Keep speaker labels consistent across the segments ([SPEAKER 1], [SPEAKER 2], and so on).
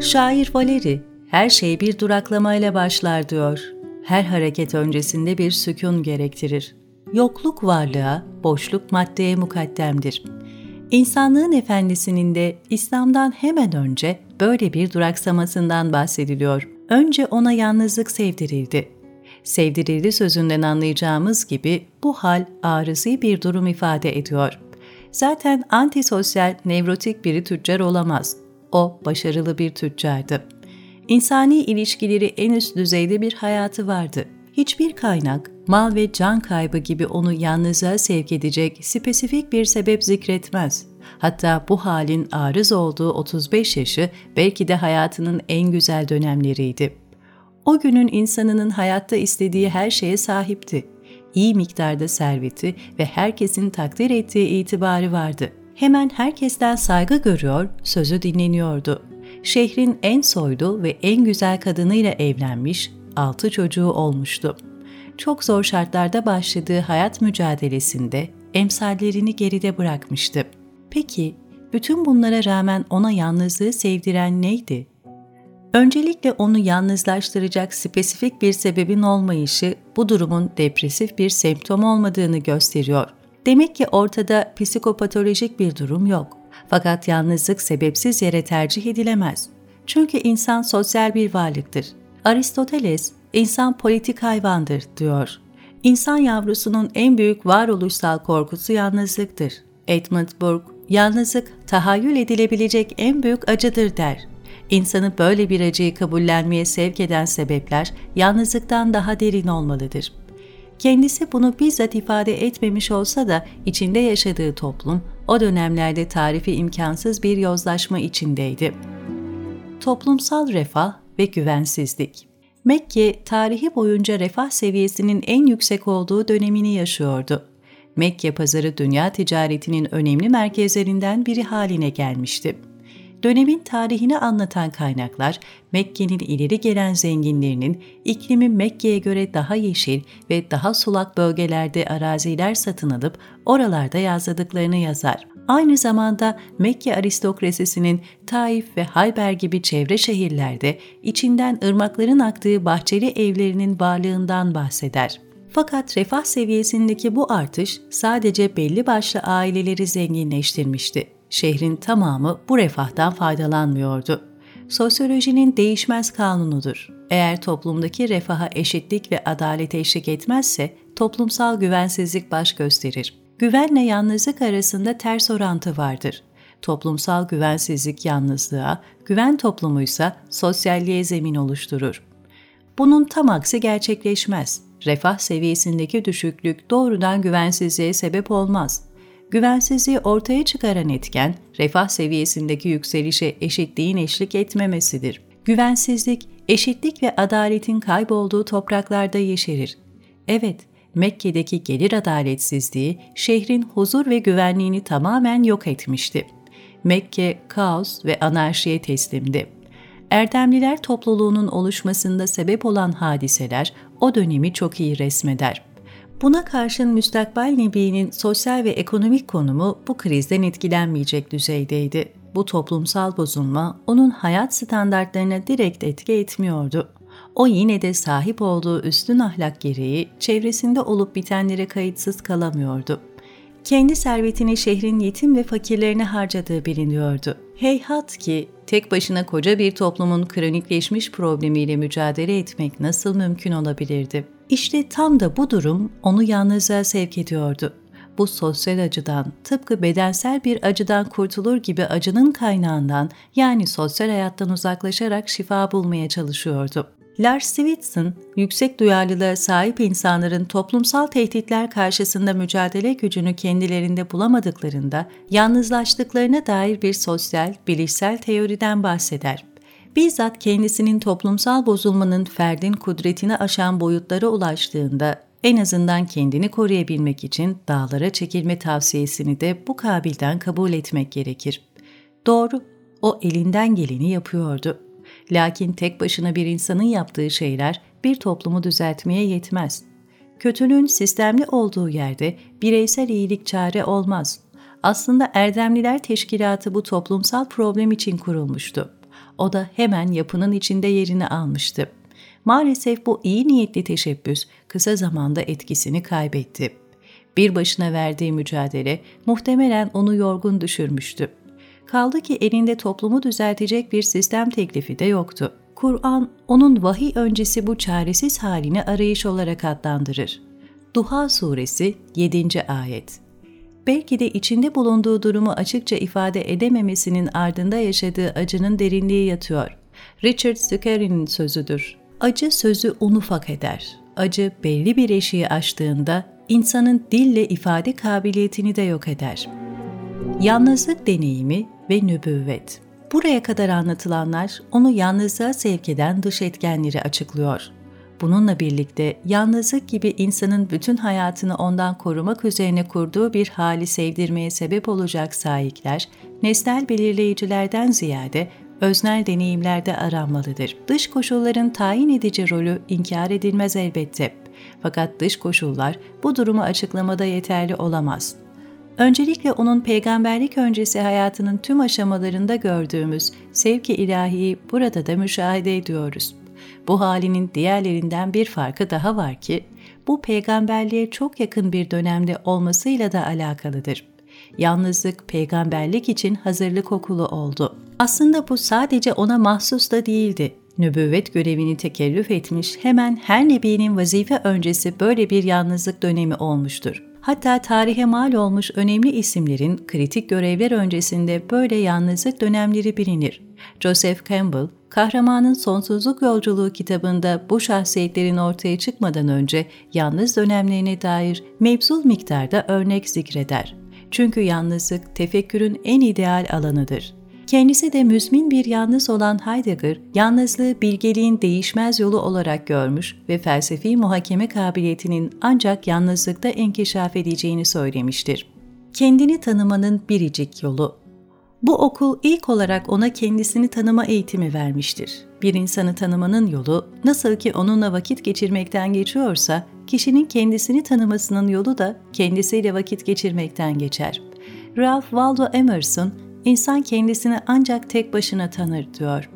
[SPEAKER 1] Şair Valeri, her şey bir duraklamayla başlar diyor. Her hareket öncesinde bir sükun gerektirir. Yokluk varlığa, boşluk maddeye mukaddemdir. İnsanlığın efendisinin de İslam'dan hemen önce böyle bir duraksamasından bahsediliyor. Önce ona yalnızlık sevdirildi. Sevdirildi sözünden anlayacağımız gibi bu hal arızi bir durum ifade ediyor. Zaten antisosyal, nevrotik biri tüccar olamaz. O başarılı bir tüccardı. İnsani ilişkileri en üst düzeyde bir hayatı vardı. Hiçbir kaynak, mal ve can kaybı gibi onu yalnızlığa sevk edecek spesifik bir sebep zikretmez. Hatta bu halin arız olduğu 35 yaşı belki de hayatının en güzel dönemleriydi. O günün insanının hayatta istediği her şeye sahipti. İyi miktarda serveti ve herkesin takdir ettiği itibarı vardı. Hemen herkesten saygı görüyor, sözü dinleniyordu. Şehrin en soylu ve en güzel kadınıyla evlenmiş, altı çocuğu olmuştu. Çok zor şartlarda başladığı hayat mücadelesinde emsallerini geride bırakmıştı. Peki, bütün bunlara rağmen ona yalnızlığı sevdiren neydi? Öncelikle onu yalnızlaştıracak spesifik bir sebebin olmayışı bu durumun depresif bir semptom olmadığını gösteriyor. Demek ki ortada psikopatolojik bir durum yok. Fakat yalnızlık sebepsiz yere tercih edilemez. Çünkü insan sosyal bir varlıktır. Aristoteles, insan politik hayvandır diyor. İnsan yavrusunun en büyük varoluşsal korkusu yalnızlıktır. Edmund Burke, yalnızlık tahayyül edilebilecek en büyük acıdır der. İnsanı böyle bir acıyı kabullenmeye sevk eden sebepler yalnızlıktan daha derin olmalıdır. Kendisi bunu bizzat ifade etmemiş olsa da içinde yaşadığı toplum o dönemlerde tarifi imkansız bir yozlaşma içindeydi. Toplumsal refah ve güvensizlik Mekke, tarihi boyunca refah seviyesinin en yüksek olduğu dönemini yaşıyordu. Mekke pazarı dünya ticaretinin önemli merkezlerinden biri haline gelmişti. Dönemin tarihini anlatan kaynaklar, Mekke'nin ileri gelen zenginlerinin iklimi Mekke'ye göre daha yeşil ve daha sulak bölgelerde araziler satın alıp oralarda yazladıklarını yazar. Aynı zamanda Mekke aristokrasisinin Taif ve Hayber gibi çevre şehirlerde içinden ırmakların aktığı bahçeli evlerinin varlığından bahseder. Fakat refah seviyesindeki bu artış sadece belli başlı aileleri zenginleştirmişti şehrin tamamı bu refahtan faydalanmıyordu. Sosyolojinin değişmez kanunudur. Eğer toplumdaki refaha eşitlik ve adalet eşlik etmezse toplumsal güvensizlik baş gösterir. Güvenle yalnızlık arasında ters orantı vardır. Toplumsal güvensizlik yalnızlığa, güven toplumuysa sosyalliğe zemin oluşturur. Bunun tam aksi gerçekleşmez. Refah seviyesindeki düşüklük doğrudan güvensizliğe sebep olmaz güvensizliği ortaya çıkaran etken, refah seviyesindeki yükselişe eşitliğin eşlik etmemesidir. Güvensizlik, eşitlik ve adaletin kaybolduğu topraklarda yeşerir. Evet, Mekke'deki gelir adaletsizliği şehrin huzur ve güvenliğini tamamen yok etmişti. Mekke kaos ve anarşiye teslimdi. Erdemliler topluluğunun oluşmasında sebep olan hadiseler o dönemi çok iyi resmeder. Buna karşın müstakbel Nebi'nin sosyal ve ekonomik konumu bu krizden etkilenmeyecek düzeydeydi. Bu toplumsal bozulma onun hayat standartlarına direkt etki etmiyordu. O yine de sahip olduğu üstün ahlak gereği çevresinde olup bitenlere kayıtsız kalamıyordu. Kendi servetini şehrin yetim ve fakirlerine harcadığı biliniyordu. Heyhat ki tek başına koca bir toplumun kronikleşmiş problemiyle mücadele etmek nasıl mümkün olabilirdi? İşte tam da bu durum onu yalnızlığa sevk ediyordu. Bu sosyal acıdan, tıpkı bedensel bir acıdan kurtulur gibi acının kaynağından yani sosyal hayattan uzaklaşarak şifa bulmaya çalışıyordu. Lars Svensson, yüksek duyarlılığa sahip insanların toplumsal tehditler karşısında mücadele gücünü kendilerinde bulamadıklarında yalnızlaştıklarına dair bir sosyal, bilişsel teoriden bahseder bizzat kendisinin toplumsal bozulmanın ferdin kudretini aşan boyutlara ulaştığında en azından kendini koruyabilmek için dağlara çekilme tavsiyesini de bu kabilden kabul etmek gerekir. Doğru, o elinden geleni yapıyordu. Lakin tek başına bir insanın yaptığı şeyler bir toplumu düzeltmeye yetmez. Kötülüğün sistemli olduğu yerde bireysel iyilik çare olmaz. Aslında Erdemliler Teşkilatı bu toplumsal problem için kurulmuştu O da hemen yapının içinde yerini almıştı. Maalesef bu iyi niyetli teşebbüs kısa zamanda etkisini kaybetti. Bir başına verdiği mücadele muhtemelen onu yorgun düşürmüştü. Kaldı ki elinde toplumu düzeltecek bir sistem teklifi de yoktu. Kur'an onun vahiy öncesi bu çaresiz halini arayış olarak adlandırır. Duha Suresi 7. Ayet Belki de içinde bulunduğu durumu açıkça ifade edememesinin ardında yaşadığı acının derinliği yatıyor. Richard Zuccari'nin sözüdür. Acı sözü unufak eder. Acı belli bir eşiği aştığında insanın dille ifade kabiliyetini de yok eder. Yalnızlık deneyimi ve nübüvvet Buraya kadar anlatılanlar onu yalnızlığa sevk eden dış etkenleri açıklıyor. Bununla birlikte yalnızlık gibi insanın bütün hayatını ondan korumak üzerine kurduğu bir hali sevdirmeye sebep olacak sahipler, nesnel belirleyicilerden ziyade öznel deneyimlerde aranmalıdır. Dış koşulların tayin edici rolü inkar edilmez elbette. Fakat dış koşullar bu durumu açıklamada yeterli olamaz. Öncelikle onun peygamberlik öncesi hayatının tüm aşamalarında gördüğümüz sevki ilahiyi burada da müşahede ediyoruz. Bu halinin diğerlerinden bir farkı daha var ki, bu peygamberliğe çok yakın bir dönemde olmasıyla da alakalıdır. Yalnızlık peygamberlik için hazırlık okulu oldu. Aslında bu sadece ona mahsus da değildi. Nübüvvet görevini tekellüf etmiş hemen her nebinin vazife öncesi böyle bir yalnızlık dönemi olmuştur. Hatta tarihe mal olmuş önemli isimlerin kritik görevler öncesinde böyle yalnızlık dönemleri bilinir. Joseph Campbell, Kahramanın Sonsuzluk Yolculuğu kitabında bu şahsiyetlerin ortaya çıkmadan önce yalnız dönemlerine dair mevzul miktarda örnek zikreder. Çünkü yalnızlık tefekkürün en ideal alanıdır. Kendisi de müzmin bir yalnız olan Heidegger, yalnızlığı bilgeliğin değişmez yolu olarak görmüş ve felsefi muhakeme kabiliyetinin ancak yalnızlıkta enkişaf edeceğini söylemiştir. Kendini tanımanın biricik yolu bu okul ilk olarak ona kendisini tanıma eğitimi vermiştir. Bir insanı tanımanın yolu nasıl ki onunla vakit geçirmekten geçiyorsa, kişinin kendisini tanımasının yolu da kendisiyle vakit geçirmekten geçer. Ralph Waldo Emerson, insan kendisini ancak tek başına tanır diyor.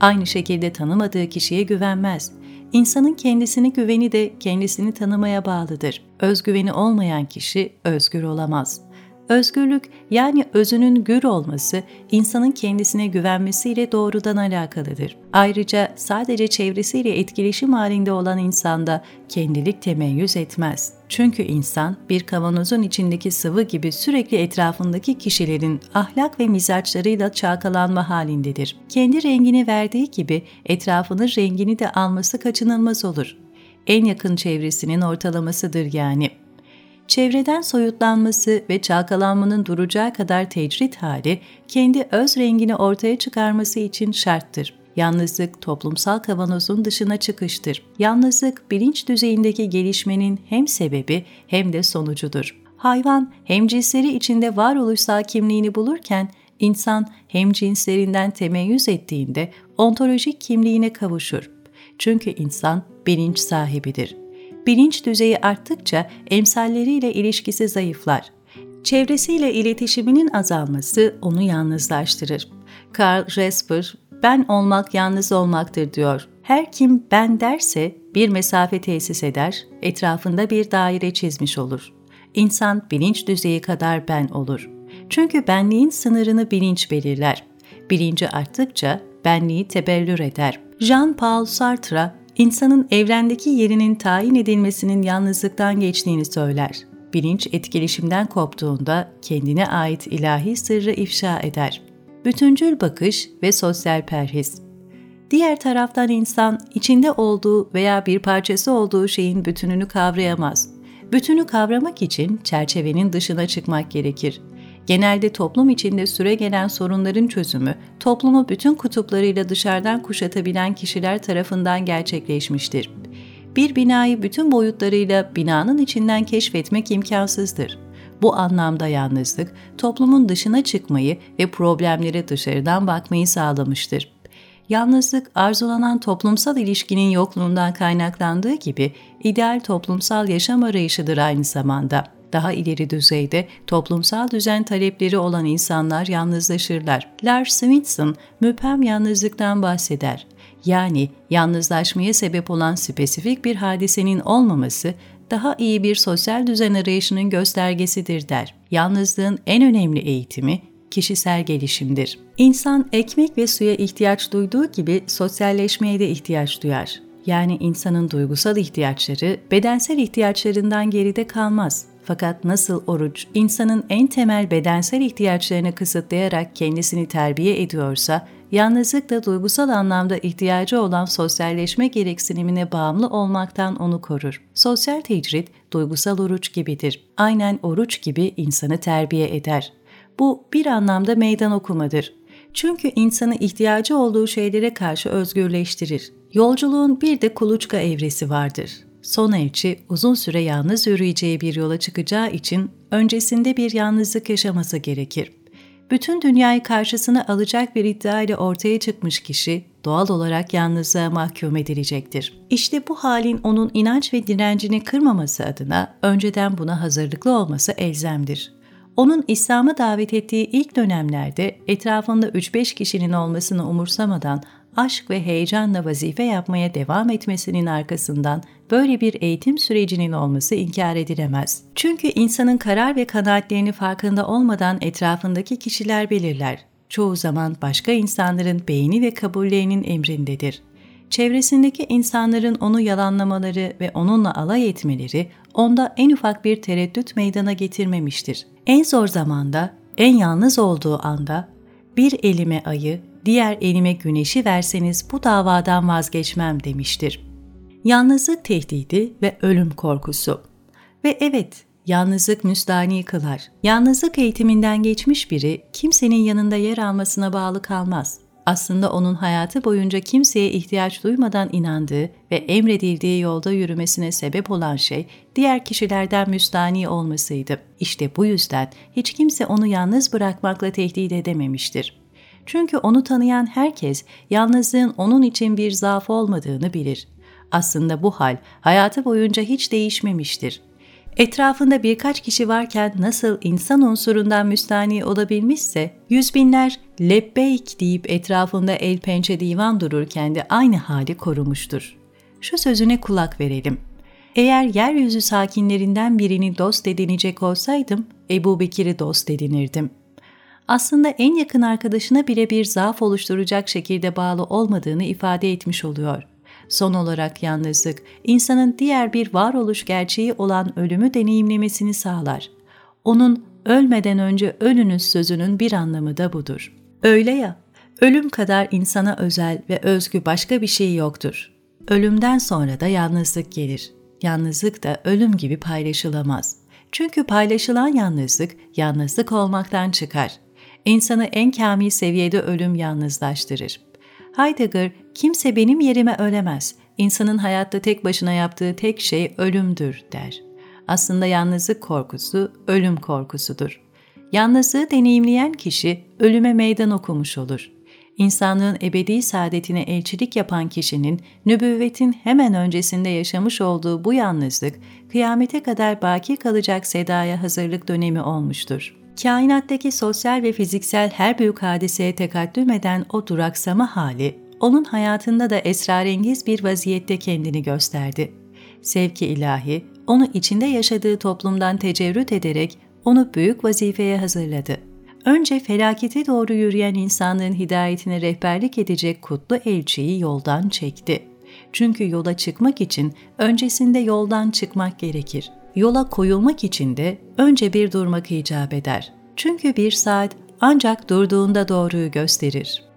[SPEAKER 1] Aynı şekilde tanımadığı kişiye güvenmez. İnsanın kendisini güveni de kendisini tanımaya bağlıdır. Özgüveni olmayan kişi özgür olamaz.'' Özgürlük yani özünün gür olması insanın kendisine güvenmesiyle doğrudan alakalıdır. Ayrıca sadece çevresiyle etkileşim halinde olan insanda kendilik temeyyüz etmez. Çünkü insan bir kavanozun içindeki sıvı gibi sürekli etrafındaki kişilerin ahlak ve mizaçlarıyla çalkalanma halindedir. Kendi rengini verdiği gibi etrafının rengini de alması kaçınılmaz olur. En yakın çevresinin ortalamasıdır yani çevreden soyutlanması ve çalkalanmanın duracağı kadar tecrit hali kendi öz rengini ortaya çıkarması için şarttır. Yalnızlık toplumsal kavanozun dışına çıkıştır. Yalnızlık bilinç düzeyindeki gelişmenin hem sebebi hem de sonucudur. Hayvan hem cinsleri içinde varoluşsal kimliğini bulurken insan hem cinslerinden temeyyüz ettiğinde ontolojik kimliğine kavuşur. Çünkü insan bilinç sahibidir bilinç düzeyi arttıkça emsalleriyle ilişkisi zayıflar. Çevresiyle iletişiminin azalması onu yalnızlaştırır. Karl Resper, ben olmak yalnız olmaktır diyor. Her kim ben derse bir mesafe tesis eder, etrafında bir daire çizmiş olur. İnsan bilinç düzeyi kadar ben olur. Çünkü benliğin sınırını bilinç belirler. Bilinci arttıkça benliği tebellür eder. Jean-Paul Sartre insanın evrendeki yerinin tayin edilmesinin yalnızlıktan geçtiğini söyler. Bilinç etkileşimden koptuğunda kendine ait ilahi sırrı ifşa eder. Bütüncül bakış ve sosyal perhiz. Diğer taraftan insan içinde olduğu veya bir parçası olduğu şeyin bütününü kavrayamaz. Bütünü kavramak için çerçevenin dışına çıkmak gerekir genelde toplum içinde süre gelen sorunların çözümü, toplumu bütün kutuplarıyla dışarıdan kuşatabilen kişiler tarafından gerçekleşmiştir. Bir binayı bütün boyutlarıyla binanın içinden keşfetmek imkansızdır. Bu anlamda yalnızlık, toplumun dışına çıkmayı ve problemlere dışarıdan bakmayı sağlamıştır. Yalnızlık arzulanan toplumsal ilişkinin yokluğundan kaynaklandığı gibi ideal toplumsal yaşam arayışıdır aynı zamanda daha ileri düzeyde toplumsal düzen talepleri olan insanlar yalnızlaşırlar. Lars Svensson müphem yalnızlıktan bahseder. Yani yalnızlaşmaya sebep olan spesifik bir hadisenin olmaması daha iyi bir sosyal düzen arayışının göstergesidir der. Yalnızlığın en önemli eğitimi kişisel gelişimdir. İnsan ekmek ve suya ihtiyaç duyduğu gibi sosyalleşmeye de ihtiyaç duyar. Yani insanın duygusal ihtiyaçları bedensel ihtiyaçlarından geride kalmaz. Fakat nasıl oruç insanın en temel bedensel ihtiyaçlarını kısıtlayarak kendisini terbiye ediyorsa, yalnızlık da duygusal anlamda ihtiyacı olan sosyalleşme gereksinimine bağımlı olmaktan onu korur. Sosyal tecrit, duygusal oruç gibidir. Aynen oruç gibi insanı terbiye eder. Bu bir anlamda meydan okumadır. Çünkü insanı ihtiyacı olduğu şeylere karşı özgürleştirir. Yolculuğun bir de kuluçka evresi vardır. Son elçi uzun süre yalnız yürüyeceği bir yola çıkacağı için öncesinde bir yalnızlık yaşaması gerekir. Bütün dünyayı karşısına alacak bir iddia ile ortaya çıkmış kişi doğal olarak yalnızlığa mahkum edilecektir. İşte bu halin onun inanç ve direncini kırmaması adına önceden buna hazırlıklı olması elzemdir. Onun İslam'a davet ettiği ilk dönemlerde etrafında 3-5 kişinin olmasını umursamadan aşk ve heyecanla vazife yapmaya devam etmesinin arkasından böyle bir eğitim sürecinin olması inkar edilemez. Çünkü insanın karar ve kanaatlerini farkında olmadan etrafındaki kişiler belirler. Çoğu zaman başka insanların beğeni ve kabullerinin emrindedir. Çevresindeki insanların onu yalanlamaları ve onunla alay etmeleri onda en ufak bir tereddüt meydana getirmemiştir. En zor zamanda, en yalnız olduğu anda bir elime ayı, diğer elime güneşi verseniz bu davadan vazgeçmem demiştir. Yalnızlık tehdidi ve ölüm korkusu. Ve evet, yalnızlık müstani kılar. Yalnızlık eğitiminden geçmiş biri kimsenin yanında yer almasına bağlı kalmaz. Aslında onun hayatı boyunca kimseye ihtiyaç duymadan inandığı ve emredildiği yolda yürümesine sebep olan şey diğer kişilerden müstani olmasıydı. İşte bu yüzden hiç kimse onu yalnız bırakmakla tehdit edememiştir. Çünkü onu tanıyan herkes yalnızlığın onun için bir zaaf olmadığını bilir. Aslında bu hal hayatı boyunca hiç değişmemiştir. Etrafında birkaç kişi varken nasıl insan unsurundan müstani olabilmişse, yüz binler lebbeyk deyip etrafında el pençe divan dururken de aynı hali korumuştur. Şu sözüne kulak verelim. Eğer yeryüzü sakinlerinden birini dost edinecek olsaydım, Ebu Bekir'i dost edinirdim aslında en yakın arkadaşına bile bir zaaf oluşturacak şekilde bağlı olmadığını ifade etmiş oluyor. Son olarak yalnızlık, insanın diğer bir varoluş gerçeği olan ölümü deneyimlemesini sağlar. Onun ölmeden önce ölünüz sözünün bir anlamı da budur. Öyle ya, ölüm kadar insana özel ve özgü başka bir şey yoktur. Ölümden sonra da yalnızlık gelir. Yalnızlık da ölüm gibi paylaşılamaz. Çünkü paylaşılan yalnızlık, yalnızlık olmaktan çıkar insanı en kamil seviyede ölüm yalnızlaştırır. Heidegger, kimse benim yerime ölemez, insanın hayatta tek başına yaptığı tek şey ölümdür der. Aslında yalnızlık korkusu ölüm korkusudur. Yalnızlığı deneyimleyen kişi ölüme meydan okumuş olur. İnsanlığın ebedi saadetine elçilik yapan kişinin nübüvvetin hemen öncesinde yaşamış olduğu bu yalnızlık, kıyamete kadar baki kalacak sedaya hazırlık dönemi olmuştur. Kainattaki sosyal ve fiziksel her büyük hadiseye tekaddüm eden o duraksama hali, onun hayatında da esrarengiz bir vaziyette kendini gösterdi. Sevki ilahi, onu içinde yaşadığı toplumdan tecerrüt ederek onu büyük vazifeye hazırladı. Önce felakete doğru yürüyen insanlığın hidayetine rehberlik edecek kutlu elçiyi yoldan çekti. Çünkü yola çıkmak için öncesinde yoldan çıkmak gerekir yola koyulmak için de önce bir durmak icap eder. Çünkü bir saat ancak durduğunda doğruyu gösterir.